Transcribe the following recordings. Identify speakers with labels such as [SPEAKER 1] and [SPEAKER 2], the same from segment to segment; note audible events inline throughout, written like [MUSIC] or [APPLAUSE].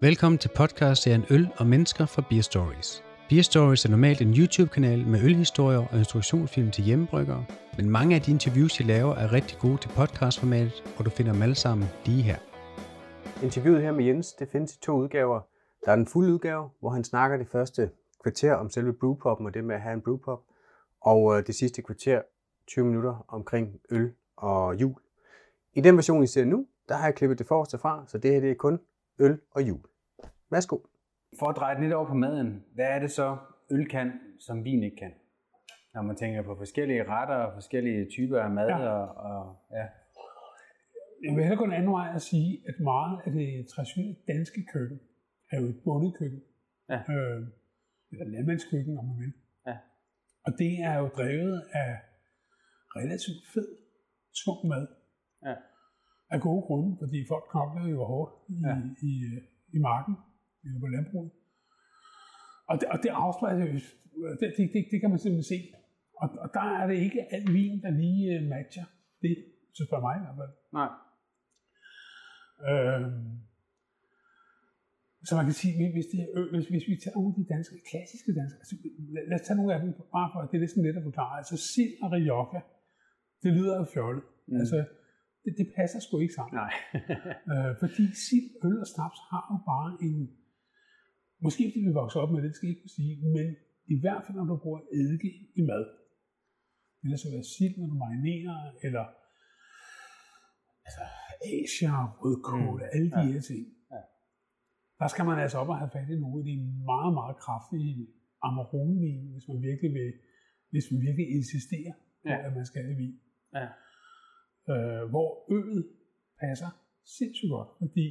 [SPEAKER 1] Velkommen til podcast-serien Øl og Mennesker fra Beer Stories. Beer Stories er normalt en YouTube-kanal med ølhistorier og instruktionsfilm til hjemmebryggere, men mange af de interviews, jeg laver, er rigtig gode til podcastformatet, og du finder dem alle sammen lige her. Interviewet her med Jens, det findes i to udgaver. Der er den fulde udgave, hvor han snakker det første kvarter om selve brewpoppen og det med at have en brewpop, og øh, det sidste kvarter, 20 minutter, omkring øl og jul. I den version, I ser nu, der har jeg klippet det forreste fra, så det her det er kun øl og jul. Værsgo.
[SPEAKER 2] For at dreje lidt over på maden, hvad er det så, øl kan, som vin ikke kan? Når man tænker på forskellige retter og forskellige typer af mad. Ja. Og, og, ja.
[SPEAKER 3] Jeg vil hellere gå en anden vej at sige, at meget af det traditionelle danske køkken er jo et bundet køkken. Ja. Øh, eller landmandskøkken, om man vil. Ja. Og det er jo drevet af relativt fed, tung mad. Ja. Af gode grunde, fordi folk knokler jo hårdt i, ja. i, i marken eller på landbruget. Og det, og det afspejler det, det, det, det kan man simpelthen se. Og, og der er det ikke alt vin, der lige øh, matcher det, så spørger mig i hvert fald.
[SPEAKER 2] Nej.
[SPEAKER 3] Øhm, så man kan sige, hvis, det, hvis, hvis vi tager nogle af de danske, klassiske danske, altså, lad, lad os tage nogle af dem, bare for, det er næsten let at forklare. Altså sild og rioja, det lyder jo fjollet. Mm. Altså, det, det passer sgu ikke sammen.
[SPEAKER 2] Nej. [LAUGHS]
[SPEAKER 3] øh, fordi sild, øl og snaps har jo bare en, måske fordi vi vokser op med det, skal jeg ikke sige, men i hvert fald når du bruger eddike i mad, eller så være sild, når du marinerer, eller altså, Asia, rødkål, mm. alle de ja. her ting. Ja. Der skal man altså op og have fat i nogle af de meget, meget kraftige Amarone-vin, hvis man virkelig vil, hvis man virkelig insisterer på, ja. at man skal have vin. Ja. Øh, hvor øllet passer sindssygt godt, fordi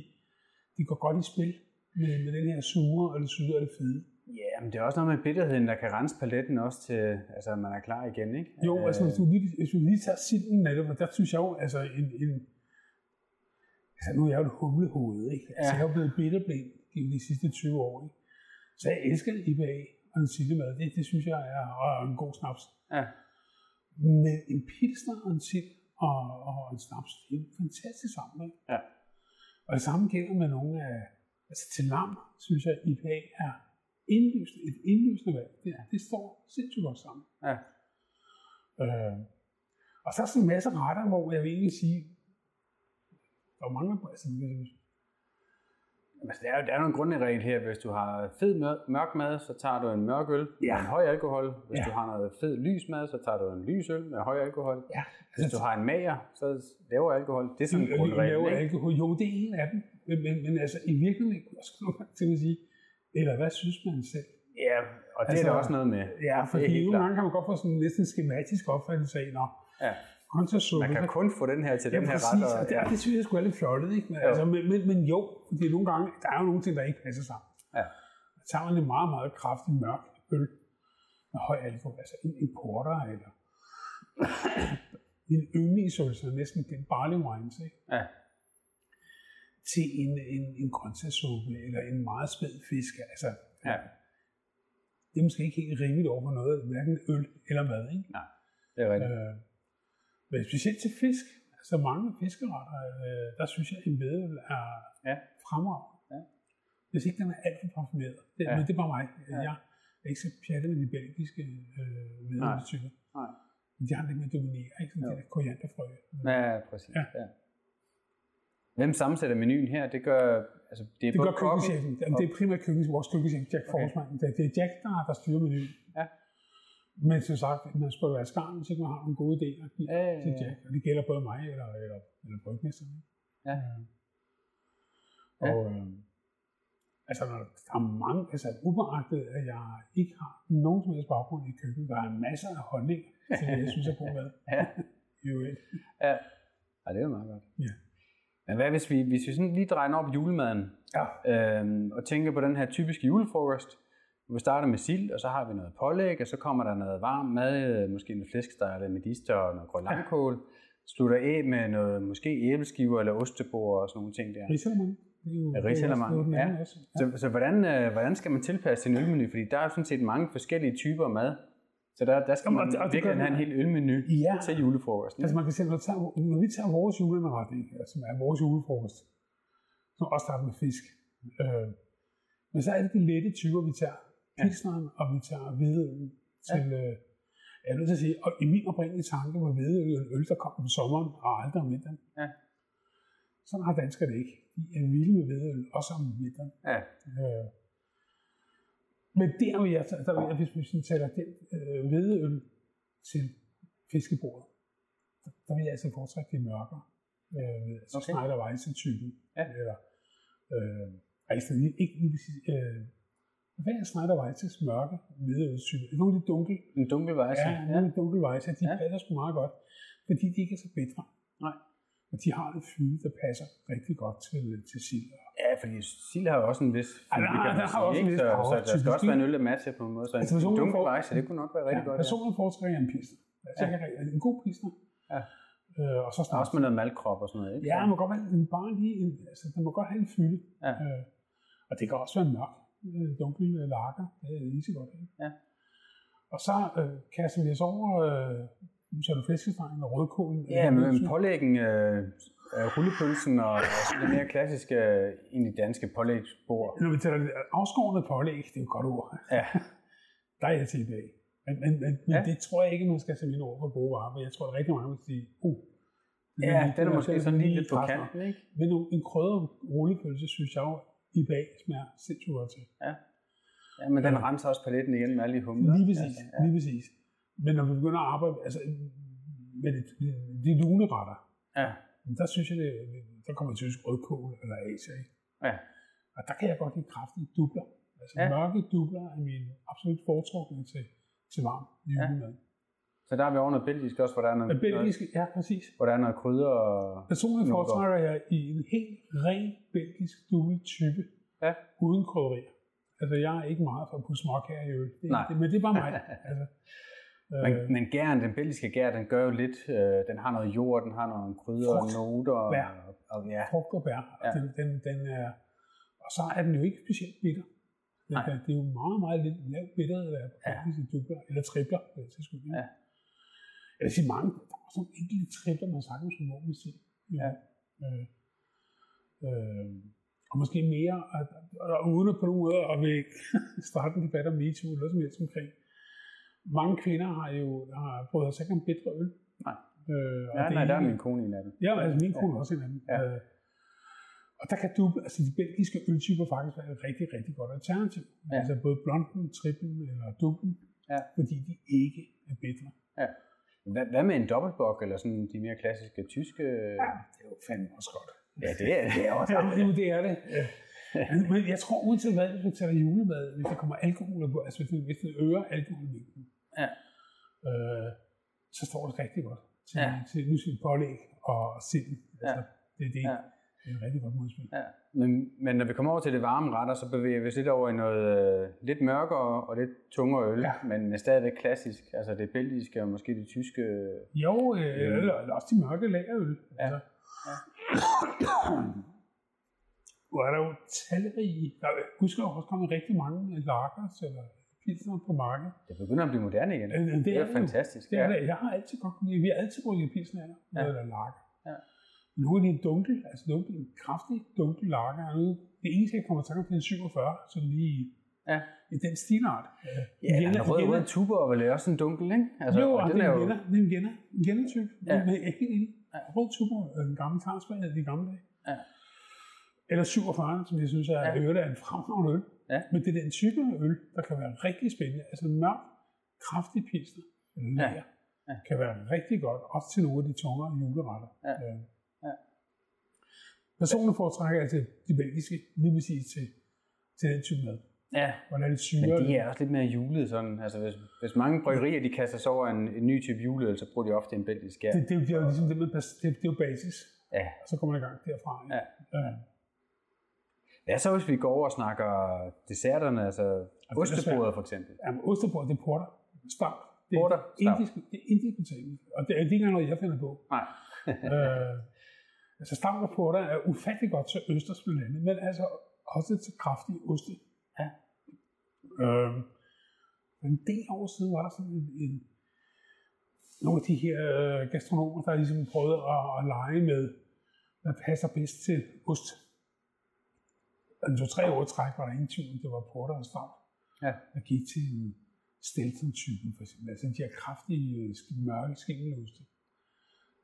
[SPEAKER 3] de går godt i spil med, med den her sure og det syde og det fede.
[SPEAKER 2] Ja, men det er også noget med bitterheden, der kan rense paletten også til, altså man er klar igen, ikke?
[SPEAKER 3] Jo, altså hvis du lige, hvis du lige tager silden med det, der synes jeg jo, altså en, en altså nu er jeg jo et humlehoved, ikke? Altså ja. jeg er jo blevet bitterblind i de sidste 20 år, ikke? Så jeg elsker IPA og en sildemad, det, det synes jeg er og en god snaps. Ja. Men en pilsner og en sild og, og en snaps, det er fantastisk sammen, ikke? Ja. Og det samme gælder med nogle af, altså til lam, synes jeg, IPA er indlysende, et indlysende valg. Det, det står sindssygt godt sammen. Ja. Øh, og så er der sådan en masse retter, hvor jeg vil egentlig sige, der er mange, altså,
[SPEAKER 2] Altså, der, er, der er nogle regler her. Hvis du har fed mørk mad, så tager du en mørk øl ja. med en høj alkohol. Hvis ja. du har noget fed lys mad, så tager du en lys øl med høj alkohol. Ja. Hvis altså, du har en mager, så laver alkohol. Det er sådan en grundregel.
[SPEAKER 3] Laver alkohol. Jo, det er en af dem. Men, men, men altså, i virkeligheden kunne jeg sgu til at sige, eller hvad synes man selv?
[SPEAKER 2] Ja, og det altså, er der også noget med.
[SPEAKER 3] Ja, fordi nogle gange kan man godt få sådan en næsten skematisk opfattelse af, når ja.
[SPEAKER 2] Man kan kun få den her til ja, den her ret.
[SPEAKER 3] Og, ja. det, det synes jeg sgu er lidt fjollet, ikke? Men, altså, men, men, men, jo, fordi nogle gange, der er jo nogle ting, der ikke passer sammen. Ja. Så tager man en meget, meget kraftig mørk øl med høj alkohol, altså en, en porter eller en yndlingsøl, så næsten den barley wines, ikke? Ja. Til en, en, en grøntsagssuppe eller en meget spæd fisk. Altså, ja. Det er måske ikke helt rimeligt over for noget, hverken øl eller mad, ikke?
[SPEAKER 2] Nej, det er rigtigt. Øh,
[SPEAKER 3] men specielt til fisk, altså mange fiskeretter, øh, der synes jeg, at en vedøl er ja. fremragende. Ja. Hvis ikke den er alt for parfumeret. Det, ja. Men det er bare mig. Ja. Jeg er ikke så pjattet med de belgiske øh, vedølstyper. Nej. Men de har lidt med dominere, ikke? Sådan det der korianderfrø.
[SPEAKER 2] Ja, præcis. Ja. ja. Hvem sammensætter menuen her? Det gør, altså,
[SPEAKER 3] det er det gør køkkenchefen. Det er primært køkken, vores køkkenchef, Jack okay. Forsman. Det er Jack, der, der styrer menuen. Ja. Men som sagt, man skal være skarn, ikke man har en god idé at give ja, ja, ja. til Jack. Og det gælder både mig eller, eller, eller brygmesteren. Ja. ja. Og øh, altså, når der er mange, altså ubeagtet, at jeg ikke har nogen som helst baggrund i køkkenet, der er masser af holdning til det, jeg synes er god mad. [LAUGHS] ja. jo,
[SPEAKER 2] ja. ja, det er jo meget godt. Ja. Men hvad hvis vi, hvis vi sådan lige drejer op julemaden, ja. øhm, og tænker på den her typiske julefrokost, vi starter med sild, og så har vi noget pålæg, og så kommer der noget varm mad, måske med flæskesteg eller medister og noget grøn langkål. Ja. Slutter af med noget, måske æbleskiver eller ostebord og sådan nogle ting der.
[SPEAKER 3] Risalemang.
[SPEAKER 2] Ja, risalemang, ja. ja. Så, så hvordan, øh, hvordan skal man tilpasse sin ølmenu? Fordi der er sådan set mange forskellige typer mad. Så der, der skal man Jamen, virkelig have en hel ølmenu ja. til julefrokosten.
[SPEAKER 3] Altså man kan se, når, tager, når vi tager vores juleindretning, altså som er vores julefrokost, så også starter med fisk, Øh, men så er det de lette typer, vi tager. Pilsneren, ja. og vi tager hvidøl til... Ja. Øh, jeg er nødt til at sige, og i min oprindelige tanke var hvidøl en øl, der kom om sommeren og aldrig om vinteren. Ja. Sådan har danskere det ikke. De er vilde med hvidøl, også om vinteren. Ja. Øh, men der vil jeg, der vil jeg hvis vi taler den øh, hvedøl til fiskebordet, der, der vil jeg altså foretrække det mørkere. Øh, altså okay. Schneider Weizen-typen. Ja. Eller, øh, altså ikke, ikke lige præcis, øh, hvad er Schneider Weizes mørke hvedølstype? Nogle af de dunkel.
[SPEAKER 2] En dunkel Weizen.
[SPEAKER 3] Ja, nogle af de dunkel Weizen, de ja. passer sgu meget godt, fordi de ikke er så bedre. Nej. Og de har det fylde, der passer rigtig godt til, til sild.
[SPEAKER 2] Ja, fordi sild har jo også en vis fylde, ja, kan man sige, ikke? Så, så, der skal også være en øl, der matcher på en måde. Så en, altså, en dunkel Weizen, det kunne nok være rigtig ja, godt.
[SPEAKER 3] Personligt foretrækker en pilsner. Altså, ja. en god pilsner. Ja.
[SPEAKER 2] Øh, og så snart. Også med noget malkrop og sådan noget, ikke?
[SPEAKER 3] Ja, man må godt være, bare lige, altså, den må godt have en fylde. Ja. Øh, og det kan også være mørk, øh, dunkel lager. Det er så godt. Ikke? Ja. Og så øh, kaster vi os over, øh, så er du flæskestegen og rødkålen.
[SPEAKER 2] Ja, men pålæggen, øh, rullepølsen og, og sådan det mere klassiske, øh, egentlig danske pålægsbord.
[SPEAKER 3] Når vi taler afskårende pålæg, det er jo et godt ord. Ja. [LAUGHS] Der er jeg til i dag. Men, men, men, ja. men det tror jeg ikke, man skal sætte ind over for gode varer, men jeg tror, at rigtig mange vil sige, uh,
[SPEAKER 2] Ja, den er måske sådan lige lidt på kanten, ikke?
[SPEAKER 3] Men en krydder rullepølse, synes jeg jo, i bag smager sindssygt godt til.
[SPEAKER 2] Ja. Ja, men den ja. renser også paletten igen med alle de humler.
[SPEAKER 3] Lige præcis, altså, ja. lige præcis. Men når vi begynder at arbejde altså, med de, de, de luneretter, ja. der synes jeg, det, der kommer tysk rødkål eller asia. Ja. Og der kan jeg godt lide kraftige dubler. Altså ja. mørke dubler er min absolut foretrukne til, til varm julemad. Ja.
[SPEAKER 2] Så der er vi over noget belgisk også, er noget,
[SPEAKER 3] belgisk, ja, præcis.
[SPEAKER 2] Hvor der er krydder og...
[SPEAKER 3] Personligt foretrækker jeg i en helt ren belgisk dubbel type, ja. uden krydderier. Altså, jeg er ikke meget for at putte småkager i øl. Det, Nej. Det, men det er bare mig. [LAUGHS] altså,
[SPEAKER 2] men, øh, men gæren, den belgiske gær, den gør jo lidt, øh, den har noget jord, den har nogle krydder og noter. Og,
[SPEAKER 3] bær. Og, og, ja. Frugt og bær. Ja. Den, den, den er, og så er den jo ikke specielt bitter. Den, Nej. det er jo meget, meget lidt lavt bitter, der er på ja. dubler, eller tripler, til skyld. Ja. Jeg vil sige mange, der er sådan enkelte tripler, man sagtens som må sige. Ja. Øh, øh, og måske mere, at, og uden at på nogen måde at vil [LAUGHS] starte en debat om MeToo eller som helst omkring. Mange kvinder har jo har prøvet sig ikke om bedre øl.
[SPEAKER 2] Nej. Øh, og ja, det nej, der er min kone en af dem.
[SPEAKER 3] Ja, altså min kone ja. også en af dem. Ja. Øh, og der kan du, altså de belgiske øltyper faktisk være et rigtig, rigtig godt alternativ. Ja. Altså både blonden, trippen eller dubben, ja. fordi de ikke er bedre. Ja.
[SPEAKER 2] Hvad, hvad med en dobbeltbok, eller sådan de mere klassiske tyske?
[SPEAKER 3] Ja, det er jo fandme også godt.
[SPEAKER 2] Ja, det er det.
[SPEAKER 3] er også, [LAUGHS] ja, det er det. Ja. Men jeg tror, uanset hvad, hvis vi tager julemad, hvis der kommer alkohol på, altså hvis, hvis det øger alkoholmængden, ja. øh, så står det rigtig godt til, ja. til, til pålæg og sild. Altså, ja. Det er det. Ja. Det er rigtig godt modspil. Ja.
[SPEAKER 2] Men, men når vi kommer over til det varme retter, så bevæger vi os lidt over i noget øh, lidt mørkere og lidt tungere øl, ja. men stadigvæk klassisk. Altså det belgiske og måske det tyske.
[SPEAKER 3] Jo, øh, øh. eller, også de mørke lagerøl. Ja. Altså. ja. Nu er der jo talrige, der husker også kommet rigtig mange lagers eller pilsner på markedet.
[SPEAKER 2] Det begynder at blive moderne igen. Det, det, det er, er fantastisk.
[SPEAKER 3] Det er ja. det. Jeg har altid godt vi har altid brugt pilsner ja. eller lager. Ja. Nu er det en dunkel, altså dunkel, en kraftig dunkel. Nu, det eneste, jeg kommer til at til en 47, så lige ja. i den stilart.
[SPEAKER 2] Ja, ja en rød, rød tuber er vel også en dunkel, ikke?
[SPEAKER 3] Altså, jo, og den er, jo... Det er en genner, en genner-type. Ja. Jeg er helt enig. Rød tuber er en gammel tarsbag af de gamle dage. Ja. Eller 47, som jeg synes er, ja. øl er en fremragende øl. Ja. Men det er den type af øl, der kan være rigtig spændende. Altså mørk, kraftig pilsner, ja. ja. kan være rigtig godt, også til nogle af de tungere juleretter. Ja. Øh, Personligt foretrækker til de belgiske, lige præcis til, til den type mad.
[SPEAKER 2] Ja,
[SPEAKER 3] Hvor er
[SPEAKER 2] lidt syre. men de er også lidt mere julet sådan. Altså hvis, hvis mange bryggerier de kaster sig over en, en ny type juleøl, så bruger de ofte en belgisk
[SPEAKER 3] ja. Det, det, det, er jo ligesom det, med, det, det er jo basis. Ja. Og så kommer man i gang derfra. Ja. ja.
[SPEAKER 2] Hvad så hvis vi går over og snakker desserterne, altså ostebordet for eksempel?
[SPEAKER 3] Jamen ostebordet, det er porter. Stamp.
[SPEAKER 2] Det, porter?
[SPEAKER 3] Det, det, det, det er indiskutabelt. Og det er ikke engang noget, jeg finder på. Nej. øh, Altså stavnrapporter er ufattelig godt til østers blandt men altså også til kraftige oste. Ja. Øhm, men en del år siden var der sådan en, en nogle af de her øh, gastronomer, der ligesom prøvede at, at lege med, hvad passer bedst til ost. altså tre år træk var der ingen tvivl, det var porter og stavt.
[SPEAKER 2] Ja.
[SPEAKER 3] Der gik til en Stelton-typen, for eksempel. Altså de her kraftige, øh, mørke skimmeloste.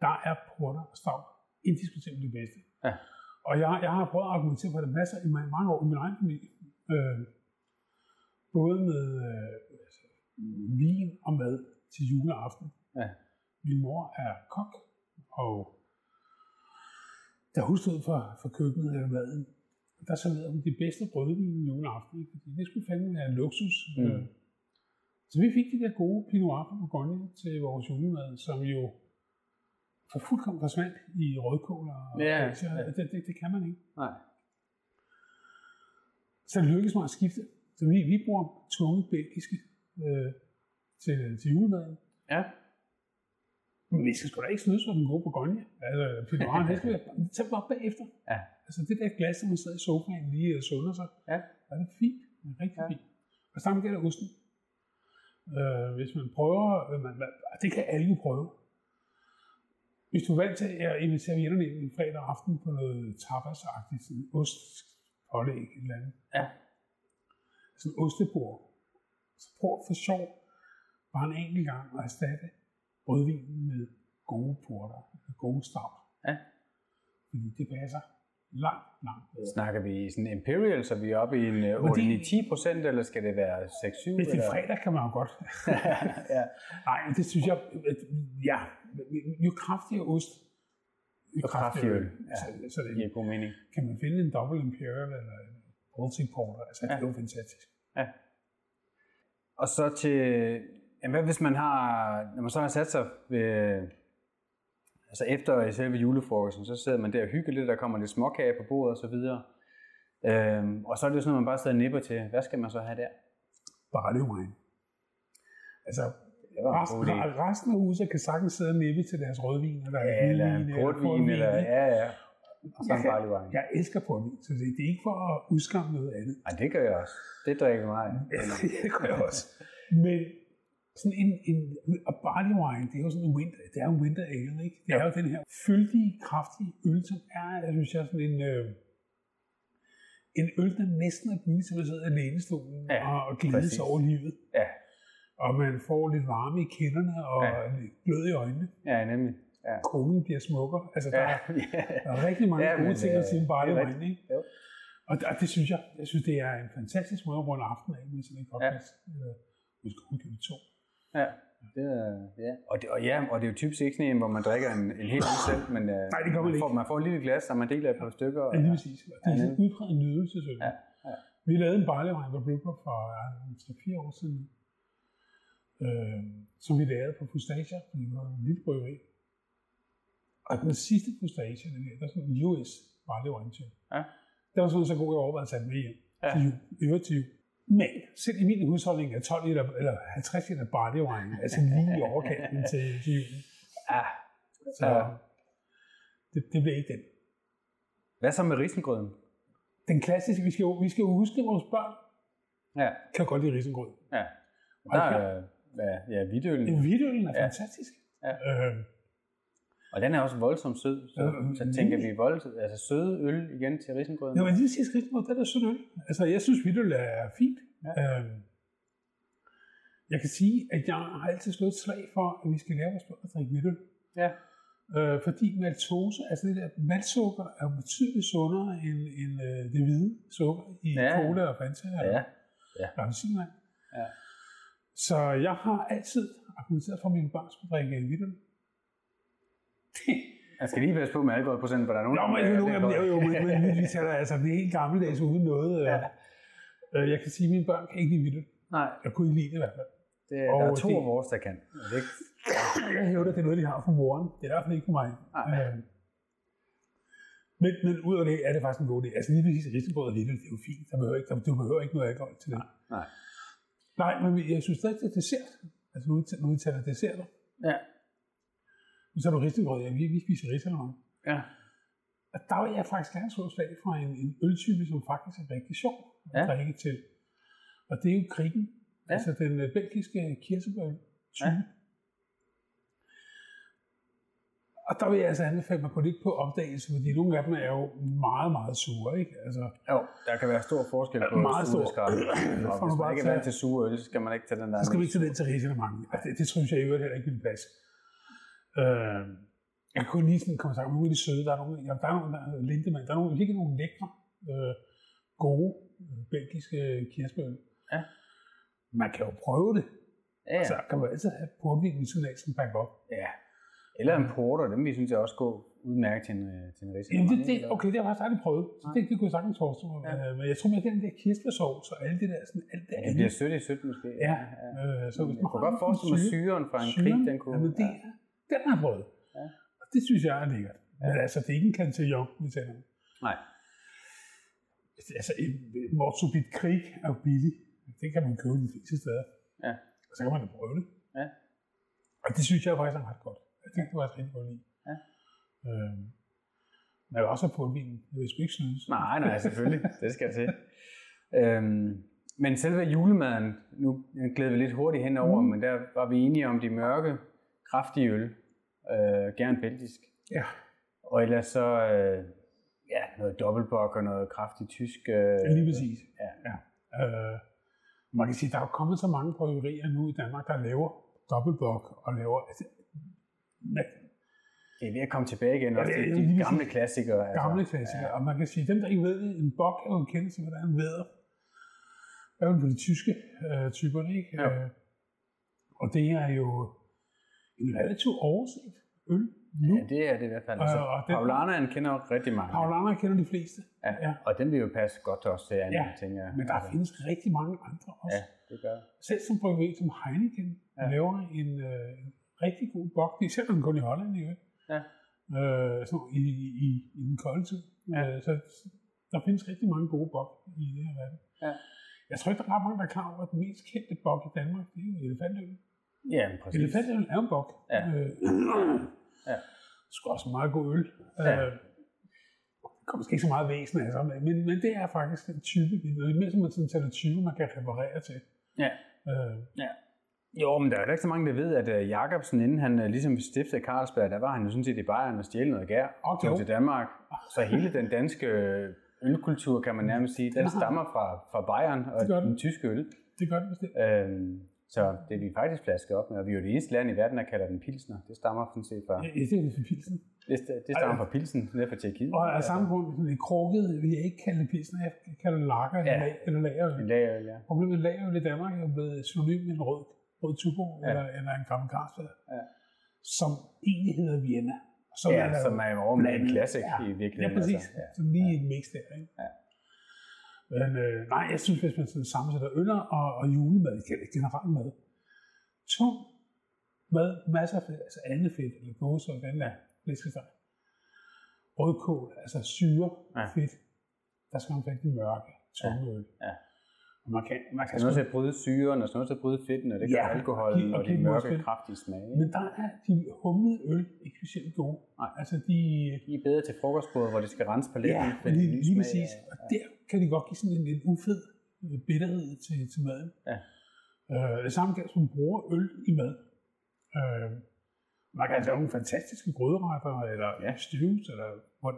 [SPEAKER 3] Der er porter og stavt indiskutabelt det bedste.
[SPEAKER 2] Ja.
[SPEAKER 3] Og jeg, jeg har prøvet at argumentere for det masser i mange år i min egen familie. Øh, både med øh, altså, vin og mad til juleaften.
[SPEAKER 2] Ja.
[SPEAKER 3] Min mor er kok, og da hun stod for, for køkkenet eller maden, der serverede hun de bedste brødvin i juleaften. Fordi det skulle fandme være luksus.
[SPEAKER 2] Mm.
[SPEAKER 3] Øh, så vi fik de der gode Pinot Noir på Bourgogne til vores julemad, som jo for fuldkommen forsvandt i rødkål og
[SPEAKER 2] Ja, ja.
[SPEAKER 3] Det, det, det kan man ikke.
[SPEAKER 2] Nej.
[SPEAKER 3] Så det lykkedes mig at skifte. Så vi, vi bruger tunge belgiske øh, til, til julemaden.
[SPEAKER 2] Ja.
[SPEAKER 3] Men vi skal sgu da ikke snydes for den gode Bourgogne. Altså, Pinot Noir, det skal vi tage bare bagefter.
[SPEAKER 2] Ja.
[SPEAKER 3] Altså det der glas, der man sidder i sofaen lige og sunder sig,
[SPEAKER 2] Ja.
[SPEAKER 3] er det fint. Det er rigtig
[SPEAKER 2] Ja.
[SPEAKER 3] fint. Og samme gælder osten. Øh, hvis man prøver, øh, man, man, det kan alle prøve. Hvis du er vant til at invitere vennerne en fredag aften på noget tapas-agtigt, sådan ost, pålæg, et eller andet,
[SPEAKER 2] Ja.
[SPEAKER 3] sådan ostebord, så prøv for sjov bare en enkelt gang at erstatte rødvinen med gode porter, med gode stavt.
[SPEAKER 2] Ja.
[SPEAKER 3] Fordi det passer langt, langt bedre.
[SPEAKER 2] Snakker vi i sådan Imperial, så vi er oppe i en øh, 8-10 procent, eller skal det være 6-7?
[SPEAKER 3] Hvis det er fredag, kan man jo godt. [LAUGHS]
[SPEAKER 2] ja.
[SPEAKER 3] Nej, det synes jeg, at, ja, jo kraftigere ost,
[SPEAKER 2] Jo kraftigere øl. Ja.
[SPEAKER 3] Så, så
[SPEAKER 2] Det giver god mening.
[SPEAKER 3] kan man finde en double imperial eller en Baltic porter, altså ja. det er jo fantastisk.
[SPEAKER 2] Ja. Og så til, jamen hvad hvis man har, når man så har sat sig ved, altså efter selve julefrokosten, så sidder man der og hygger lidt, der kommer lidt småkage på bordet og så videre. Øhm, og så er det jo sådan noget, man bare sidder og nipper til. Hvad skal man så have der?
[SPEAKER 3] Bare mig. Altså, resten,
[SPEAKER 2] idé.
[SPEAKER 3] resten af huset kan sagtens sidde og nippe til deres rødvin, eller
[SPEAKER 2] Ja, eller en portvin, eller ja, ja. Og så
[SPEAKER 3] Jeg, kan, jeg elsker portvin, så det, det er ikke for at udskamme noget andet.
[SPEAKER 2] Ej, det gør jeg også. Det drikker mig. [LAUGHS]
[SPEAKER 3] det gør jeg også. Men sådan en, en og barley wine, det er jo sådan en winter, det er en winter ale, ikke? Det er jo den her fyldige, kraftige øl, som er, jeg synes jeg, sådan en, øh, en øl, der næsten er bygget til at sidde i lænestolen
[SPEAKER 2] Ja,
[SPEAKER 3] og, glæde sig over livet.
[SPEAKER 2] Ja,
[SPEAKER 3] Og man får lidt varme i kinderne og
[SPEAKER 2] Ja.
[SPEAKER 3] lidt glød i øjnene.
[SPEAKER 2] ja, nemlig. Ja.
[SPEAKER 3] Konen bliver smukkere. Altså, der,
[SPEAKER 2] Ja,
[SPEAKER 3] er, [LAUGHS] der er rigtig mange
[SPEAKER 2] Ja,
[SPEAKER 3] gode
[SPEAKER 2] men,
[SPEAKER 3] ting at
[SPEAKER 2] øh,
[SPEAKER 3] sige
[SPEAKER 2] det er
[SPEAKER 3] wine, ikke?
[SPEAKER 2] Jo.
[SPEAKER 3] Og, og det synes jeg, jeg synes, det er en fantastisk måde at runde aften af med sådan en podcast. Ja. Måske kun kan vi to.
[SPEAKER 2] Ja, det er, ja. Og, det, og ja, og det er jo typisk ikke sådan en, hvor man drikker en, en hel øl selv, men øh,
[SPEAKER 3] Nej, det man
[SPEAKER 2] man, får, man får et lille glas, og man deler et par stykker. Og,
[SPEAKER 3] Ja, lige præcis. Og Det er sådan en udpræget nydelsesøl.
[SPEAKER 2] Ja, ja.
[SPEAKER 3] Vi lavede en barley wine på Brooklyn for ja, 3-4 år siden, øh, som vi lavede på Fustasia, fordi vi var en lille bryggeri. Og den sidste Fustasia, den her, der er sådan en US barley wine til.
[SPEAKER 2] Ja.
[SPEAKER 3] Den var sådan så god, at jeg overvejede at tage med hjem
[SPEAKER 2] Ja.
[SPEAKER 3] til jul. I øvrigt til jul. Men selv i min husholdning er 12 liter, eller 50 liter barley wine, altså lige i overkanten til, til julen.
[SPEAKER 2] ja.
[SPEAKER 3] Så
[SPEAKER 2] Ja.
[SPEAKER 3] det, det bliver ikke den.
[SPEAKER 2] Hvad så med risengrøden?
[SPEAKER 3] Den klassiske, vi skal jo, vi skal jo huske, at vores børn
[SPEAKER 2] Ja,
[SPEAKER 3] kan godt lide risengrød.
[SPEAKER 2] ja. Der er, ja, ja, hvidølen.
[SPEAKER 3] En er
[SPEAKER 2] Ja.
[SPEAKER 3] fantastisk.
[SPEAKER 2] Ja.
[SPEAKER 3] Øh,
[SPEAKER 2] Og den er også voldsomt sød. Så,
[SPEAKER 3] Øh,
[SPEAKER 2] så tænker vi voldsomt, altså søde øl igen til risengrøden.
[SPEAKER 3] Når man lige siger risengrød, den er sød øl. Altså, jeg synes, hvidøl er fint.
[SPEAKER 2] Ja.
[SPEAKER 3] Øh, jeg kan sige, at jeg har altid slået et slag for, at vi skal lære vores børn at drikke hvidøl.
[SPEAKER 2] Ja.
[SPEAKER 3] Øh, fordi maltose, altså det der maltsukker, er jo betydeligt sundere end, end øh, det hvide sukker i
[SPEAKER 2] Ja.
[SPEAKER 3] cola og Fanta
[SPEAKER 2] Ja.
[SPEAKER 3] eller
[SPEAKER 2] Ja.
[SPEAKER 3] appelsinvand.
[SPEAKER 2] Ja.
[SPEAKER 3] Så jeg har altid argumenteret for, at mine børn skulle drikke hvidøl.
[SPEAKER 2] Man [LAUGHS] skal lige passe på med alkoholprocent, for der er nogen,
[SPEAKER 3] Jo, men
[SPEAKER 2] der-
[SPEAKER 3] jo, jo, jo, jo, men, men [LAUGHS] vi taler altså det er helt gammeldags uden noget.
[SPEAKER 2] Ja.
[SPEAKER 3] Ja. Øh, jeg kan sige, at mine børn kan ikke lide hvidøl.
[SPEAKER 2] Nej,
[SPEAKER 3] Jeg kunne ikke lide det i hvert fald.
[SPEAKER 2] det,
[SPEAKER 3] Og
[SPEAKER 2] der er to
[SPEAKER 3] det-
[SPEAKER 2] af vores, der kan. Det,
[SPEAKER 3] Jeg hævder, at det er noget, de har fra moren. Det er i hvert fald ikke for mig.
[SPEAKER 2] Nej.
[SPEAKER 3] Øh, men, men ud af det er det faktisk en god idé. Altså lige præcis risengrød og hvidøl, det er jo fint. Der behøver ikke, der, du behøver ikke noget alkohol til det.
[SPEAKER 2] nej.
[SPEAKER 3] Nej, men jeg synes stadig, det er dessert. Altså nu, når vi taler desserter.
[SPEAKER 2] Ja.
[SPEAKER 3] Nu så er du risengrød. Ja, vi, vi spiser risengrød.
[SPEAKER 2] Ja.
[SPEAKER 3] Og der vil jeg faktisk gerne slå slag for en, en øltype, som faktisk er rigtig sjov at
[SPEAKER 2] Ja.
[SPEAKER 3] drikke til. Og det er jo krigen.
[SPEAKER 2] Ja.
[SPEAKER 3] Altså den øh, belgiske kirsebær type.
[SPEAKER 2] Ja.
[SPEAKER 3] Ja. Og der vil jeg altså anbefale at gå lidt på opdagelse, fordi nogle af dem er jo meget, meget sure, ikke? Altså,
[SPEAKER 2] jo, der kan være stor forskel på
[SPEAKER 3] meget stor.
[SPEAKER 2] og [CLEARS THROAT] hvis man ikke er vant til sure øl, så skal man ikke tage den der.
[SPEAKER 3] Så skal vi ikke tage den til risalemang. Altså, det, det, synes jeg i øvrigt heller ikke vil passe. Øh, jeg kunne lige sådan komme sammen med nogle af de søde. Der er nogle, ja, der er nogle der er lindemand. Der er nogle, virkelig nogle lækre, øh, gode, øh, belgiske kirsebærøl.
[SPEAKER 2] Ja.
[SPEAKER 3] Man kan jo prøve det.
[SPEAKER 2] Ja, ja.
[SPEAKER 3] Så kan man altid have portvin ved siden af som backup.
[SPEAKER 2] Ja. Eller en porter, dem vi synes jeg også går udmærket til en, øh, til en ris.
[SPEAKER 3] Jamen, det, det, okay, det har jeg faktisk aldrig prøvet. Så det, det kunne jeg sagtens forestille mig. Ja. Men jeg tror med den der kirsebærsovs og alt det der, sådan alt det
[SPEAKER 2] ja, det bliver sødt i sødt måske.
[SPEAKER 3] Ja. ja. Øh, så hvis
[SPEAKER 2] man jeg kunne godt forestille mig syren fra en krig, den kunne...
[SPEAKER 3] Jamen, det, ja. den har jeg prøvet. Ja. Og det synes jeg er lækkert. Ja. Men altså, det er ikke en cantillon, vi taler om.
[SPEAKER 2] Nej.
[SPEAKER 3] Altså, en morsubit krig er jo billig. Det kan man købe de fleste steder.
[SPEAKER 2] Ja.
[SPEAKER 3] Og så kan man jo prøve det.
[SPEAKER 2] Ja.
[SPEAKER 3] Og det synes jeg faktisk er ret godt. Jeg tænkte, det var et rigtig godt.
[SPEAKER 2] Ja.
[SPEAKER 3] Øhm, men jeg vil også have portvin. Det vil sgu ikke synes.
[SPEAKER 2] Nej, nej, selvfølgelig. [LAUGHS] det skal jeg til. Øhm, men selve julemaden, nu glæder vi lidt hurtigt henover, mm. men der var vi enige om de mørke, kraftige øl. Øh, gerne belgisk.
[SPEAKER 3] Ja.
[SPEAKER 2] Og ellers så øh, ja, noget dobbeltbok og noget kraftigt tysk. Øh,
[SPEAKER 3] ja, lige præcis.
[SPEAKER 2] Ja.
[SPEAKER 3] ja. Øh, man kan sige, der er jo kommet så mange bryggerier nu i Danmark, der laver dobbeltbok og laver... Altså,
[SPEAKER 2] det er ved at komme tilbage igen, også ja, de, de gamle klassikere.
[SPEAKER 3] Altså. Gamle klassikere, ja. og man kan sige, dem der ikke ved det, en bok er jo en kendelse, hvad der er en væder. Hvad er det for de tyske øh, typer, ikke?
[SPEAKER 2] Ja.
[SPEAKER 3] Øh, og det er jo en relativt overset øl nu.
[SPEAKER 2] Ja, det er det i hvert fald. Altså, og, og Paulanaen kender jo rigtig mange.
[SPEAKER 3] Paulanaen kender de fleste.
[SPEAKER 2] Ja. ja. Og den vil jo passe godt til os til
[SPEAKER 3] andre ja. ting. Ja. Men der altså. findes rigtig mange andre også.
[SPEAKER 2] Ja, det gør
[SPEAKER 3] Selv som bryggeri som Heineken ja. laver en, øh, en rigtig god bok. De sælger den kun i Holland, ikke?
[SPEAKER 2] Ja.
[SPEAKER 3] Øh, så i, i, i den kolde tid. Ja. Øh, så der findes rigtig mange gode bok i det her verden.
[SPEAKER 2] Ja.
[SPEAKER 3] Jeg tror ikke, der er ret mange, der er klar over, at den mest kendte bok i Danmark, det er jo elefantøl.
[SPEAKER 2] Ja, præcis.
[SPEAKER 3] Elefantøl er en bok.
[SPEAKER 2] Ja.
[SPEAKER 3] Øh,
[SPEAKER 2] ja.
[SPEAKER 3] Er også meget god øl.
[SPEAKER 2] Ja.
[SPEAKER 3] Øh, det kommer måske ikke så meget væsen af sig, men, men det er faktisk den type, det er mere som man sådan tager type, man kan reparere til.
[SPEAKER 2] Ja.
[SPEAKER 3] Øh,
[SPEAKER 2] ja. Jo, men der er ikke så mange, der ved, at uh, Jacobsen, inden han uh, ligesom stiftede Carlsberg, der var han jo sådan set i Bayern og stjælte noget gær
[SPEAKER 3] okay.
[SPEAKER 2] til Danmark. Så hele den danske ølkultur, kan man nærmest sige, den stammer fra, fra Bayern og den. den tyske øl.
[SPEAKER 3] Det gør det bestemt.
[SPEAKER 2] Øhm, så det er vi faktisk flasket op med, og vi er jo det eneste land i verden, der kalder den pilsner. Det stammer sådan set fra...
[SPEAKER 3] Ja, det er for pilsen.
[SPEAKER 2] Det, det stammer fra pilsen, nede fra Tjekkiet.
[SPEAKER 3] Og af samme grund, det krukket, vi jeg ikke kalde det pilsner, jeg kalder det lager
[SPEAKER 2] ja.
[SPEAKER 3] eller lagerøl.
[SPEAKER 2] Lagerøl, ja.
[SPEAKER 3] Problemet lagerøl i Danmark er jo blevet synonym med en rød, rød tubo ja. eller, eller en gammel Carlsberg,
[SPEAKER 2] ja.
[SPEAKER 3] som egentlig hedder Vienna.
[SPEAKER 2] Som ja, er som er jo med en classic ja. i virkeligheden.
[SPEAKER 3] Ja, præcis. Altså. Ja. Så lige ja. et mix der, ikke?
[SPEAKER 2] Ja.
[SPEAKER 3] Men øh, nej, jeg synes, hvis man sådan sammensætter øller og, og julemad, generelt mad, tung mad, masser af fedt, altså andet fedt, eller gåse og den der flæskesteg. Rødkål, altså syre,
[SPEAKER 2] ja.
[SPEAKER 3] fedt. Der skal man rigtig mørke, tunge
[SPEAKER 2] øl. Ja.
[SPEAKER 3] Man kan, man kan
[SPEAKER 2] noget til at bryde syren, og sådan noget til at bryde fedten, og det kan ja, alkoholen, og, og de mørke, fedt. kraftige smage.
[SPEAKER 3] Men der er de humlede øl ikke specielt gode.
[SPEAKER 2] Nej.
[SPEAKER 3] Altså de,
[SPEAKER 2] de er bedre til frokostbordet, hvor det skal rense paletten.
[SPEAKER 3] Ja, lige, lige, lige præcis. Og der kan de godt give sådan en, en ufed øh, bitterhed til, til maden.
[SPEAKER 2] Ja.
[SPEAKER 3] Øh, det samme gælder, som bruger øl i mad. Øh, man kan altså have nogle fantastiske grødretter, eller ja. stews, eller what,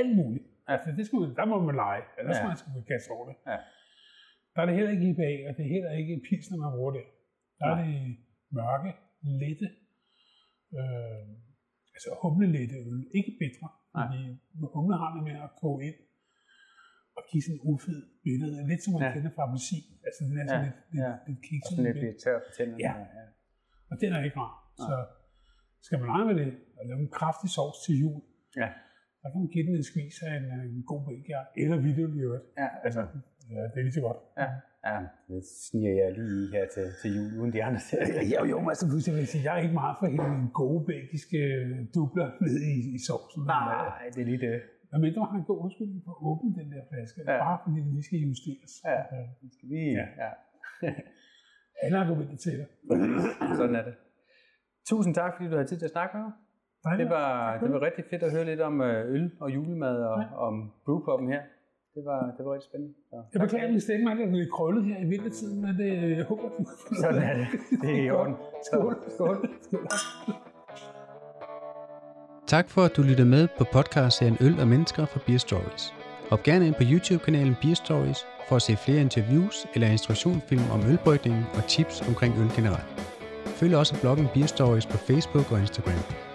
[SPEAKER 3] alt muligt. Altså, det skal man, der må man lege, eller ja. skal man skal kaste over det.
[SPEAKER 2] Ja.
[SPEAKER 3] Der er det heller ikke IPA, og det er heller ikke pilsner, man bruger det. Der er det mørke, lette, øh, altså humlelette øl, ikke bitre. Fordi humle har det med at koge ind og give sådan en ufed billede. Lidt som man ja. kender fra musik. Altså den er sådan ja. lidt, lidt,
[SPEAKER 2] ja.
[SPEAKER 3] lidt kikset.
[SPEAKER 2] Lidt, lidt tør på tænderne.
[SPEAKER 3] Ja. ja. Og den er ikke rar. Så skal man lege med det, og lave en kraftig sovs til jul,
[SPEAKER 2] ja.
[SPEAKER 3] så kan man give den en skvis af en, en god bækjær, eller video i øvrigt.
[SPEAKER 2] Ja,
[SPEAKER 3] altså, ja, det er lige så godt.
[SPEAKER 2] Ja. Ja, det sniger jeg lige her til, til jul, uden de andre ser
[SPEAKER 3] det. Jo, jo, men altså, jeg vil sige, jeg er ikke meget for hele den gode belgiske dubler ned i, i sovsen.
[SPEAKER 2] Nej, det er lige det.
[SPEAKER 3] Men mindre har en god undskyldning for at åbne den der flaske, ja. bare fordi den lige skal justeres.
[SPEAKER 2] Ja, det skal lige, ja. ja. [LAUGHS]
[SPEAKER 3] Alle argumenter til dig.
[SPEAKER 2] Sådan er det. Tusind tak, fordi du havde tid til at snakke med mig. Det var, det var rigtig fedt at høre lidt om øh, øl og julemad og ja. om brewpoppen her. Det var, det var rigtig spændende. Så,
[SPEAKER 3] jeg beklager, at min stemme er lidt krøllet her i vintertiden, men det, jeg håber, du
[SPEAKER 2] Sådan er det. Det er i orden.
[SPEAKER 3] Skål. Skål. Skål.
[SPEAKER 1] Tak for, at du lyttede med på podcastserien Øl og Mennesker fra Beer Stories. Hop gerne ind på YouTube-kanalen Beer Stories for at se flere interviews eller instruktionsfilm om ølbrygning og tips omkring øl generelt. Følg også bloggen Beer Stories på Facebook og Instagram.